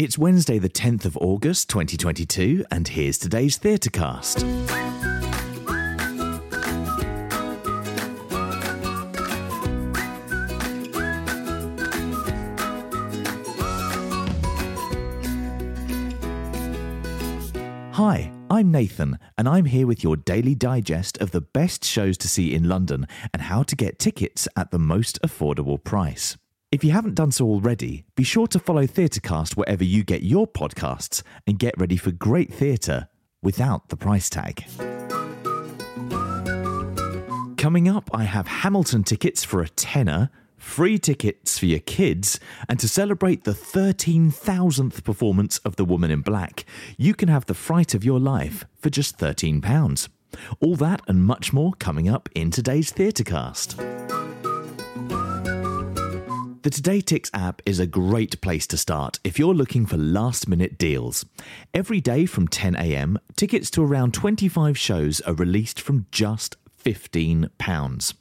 It's Wednesday, the 10th of August, 2022, and here's today's Theatrecast. Hi, I'm Nathan, and I'm here with your daily digest of the best shows to see in London and how to get tickets at the most affordable price. If you haven't done so already, be sure to follow Theatrecast wherever you get your podcasts and get ready for great theatre without the price tag. Coming up, I have Hamilton tickets for a tenner, free tickets for your kids, and to celebrate the 13,000th performance of The Woman in Black, you can have the fright of your life for just £13. All that and much more coming up in today's Theatrecast. The TodayTix app is a great place to start if you're looking for last minute deals. Every day from 10am, tickets to around 25 shows are released from just £15.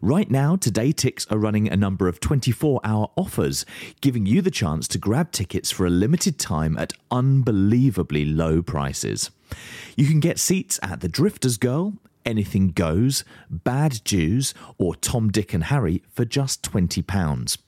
Right now, TodayTix are running a number of 24 hour offers, giving you the chance to grab tickets for a limited time at unbelievably low prices. You can get seats at The Drifter's Girl, Anything Goes, Bad Jews, or Tom, Dick and Harry for just £20.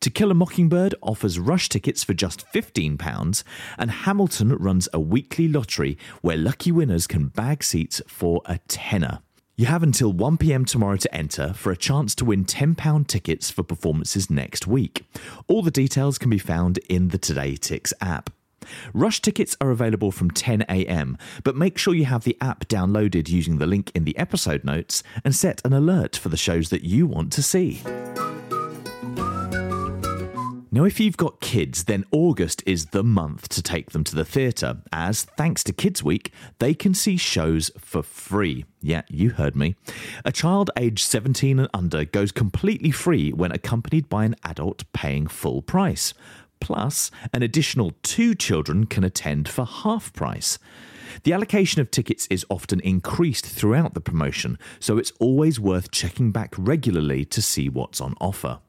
To Kill a Mockingbird offers rush tickets for just £15, and Hamilton runs a weekly lottery where lucky winners can bag seats for a tenner. You have until 1pm tomorrow to enter for a chance to win £10 tickets for performances next week. All the details can be found in the TodayTix app. Rush tickets are available from 10am, but make sure you have the app downloaded using the link in the episode notes and set an alert for the shows that you want to see. Now, if you've got kids, then August is the month to take them to the theatre, as thanks to Kids Week, they can see shows for free. Yeah, you heard me. A child aged 17 and under goes completely free when accompanied by an adult paying full price. Plus, an additional two children can attend for half price. The allocation of tickets is often increased throughout the promotion, so it's always worth checking back regularly to see what's on offer.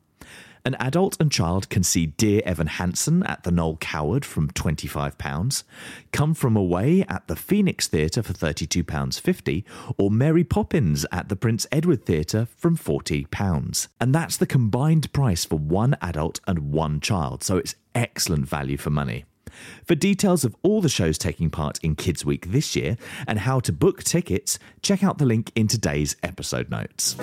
An adult and child can see Dear Evan Hansen at the Noel Coward from £25, Come From Away at the Phoenix Theatre for £32.50, or Mary Poppins at the Prince Edward Theatre from £40. And that's the combined price for one adult and one child, so it's excellent value for money. For details of all the shows taking part in Kids Week this year and how to book tickets, check out the link in today's episode notes.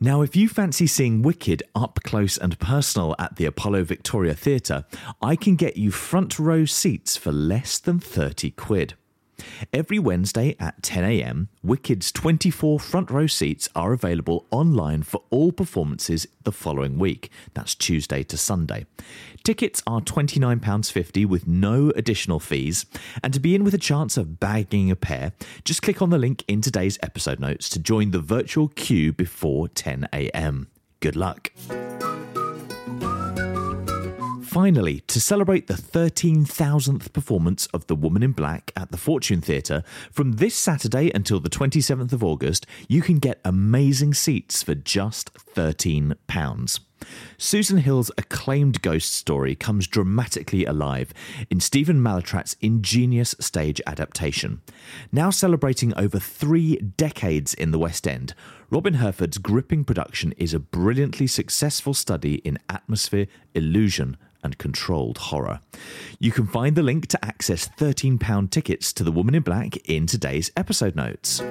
Now, if you fancy seeing Wicked up close and personal at the Apollo Victoria Theatre, I can get you front row seats for less than 30 quid. Every Wednesday at 10am, Wicked's 24 front row seats are available online for all performances the following week. That's Tuesday to Sunday. Tickets are £29.50 with no additional fees. And to be in with a chance of bagging a pair, just click on the link in today's episode notes to join the virtual queue before 10am. Good luck. Finally, to celebrate the 13,000th performance of The Woman in Black at the Fortune Theatre, from this Saturday until the 27th of August, you can get amazing seats for just £13. Susan Hill's acclaimed ghost story comes dramatically alive in Stephen Mallatratt's ingenious stage adaptation. Now celebrating over three decades in the West End, Robin Herford's gripping production is a brilliantly successful study in atmosphere, illusion, and controlled horror. You can find the link to access £13 tickets to The Woman in Black in today's episode notes.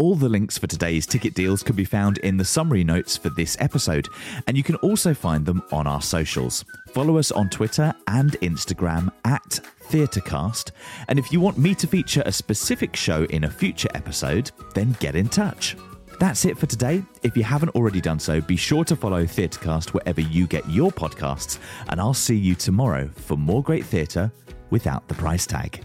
All the links for today's ticket deals can be found in the summary notes for this episode, and you can also find them on our socials. Follow us on Twitter and Instagram at Theatrecast, and if you want me to feature a specific show in a future episode, then get in touch. That's it for today. If you haven't already done so, be sure to follow Theatrecast wherever you get your podcasts, and I'll see you tomorrow for more great theatre without the price tag.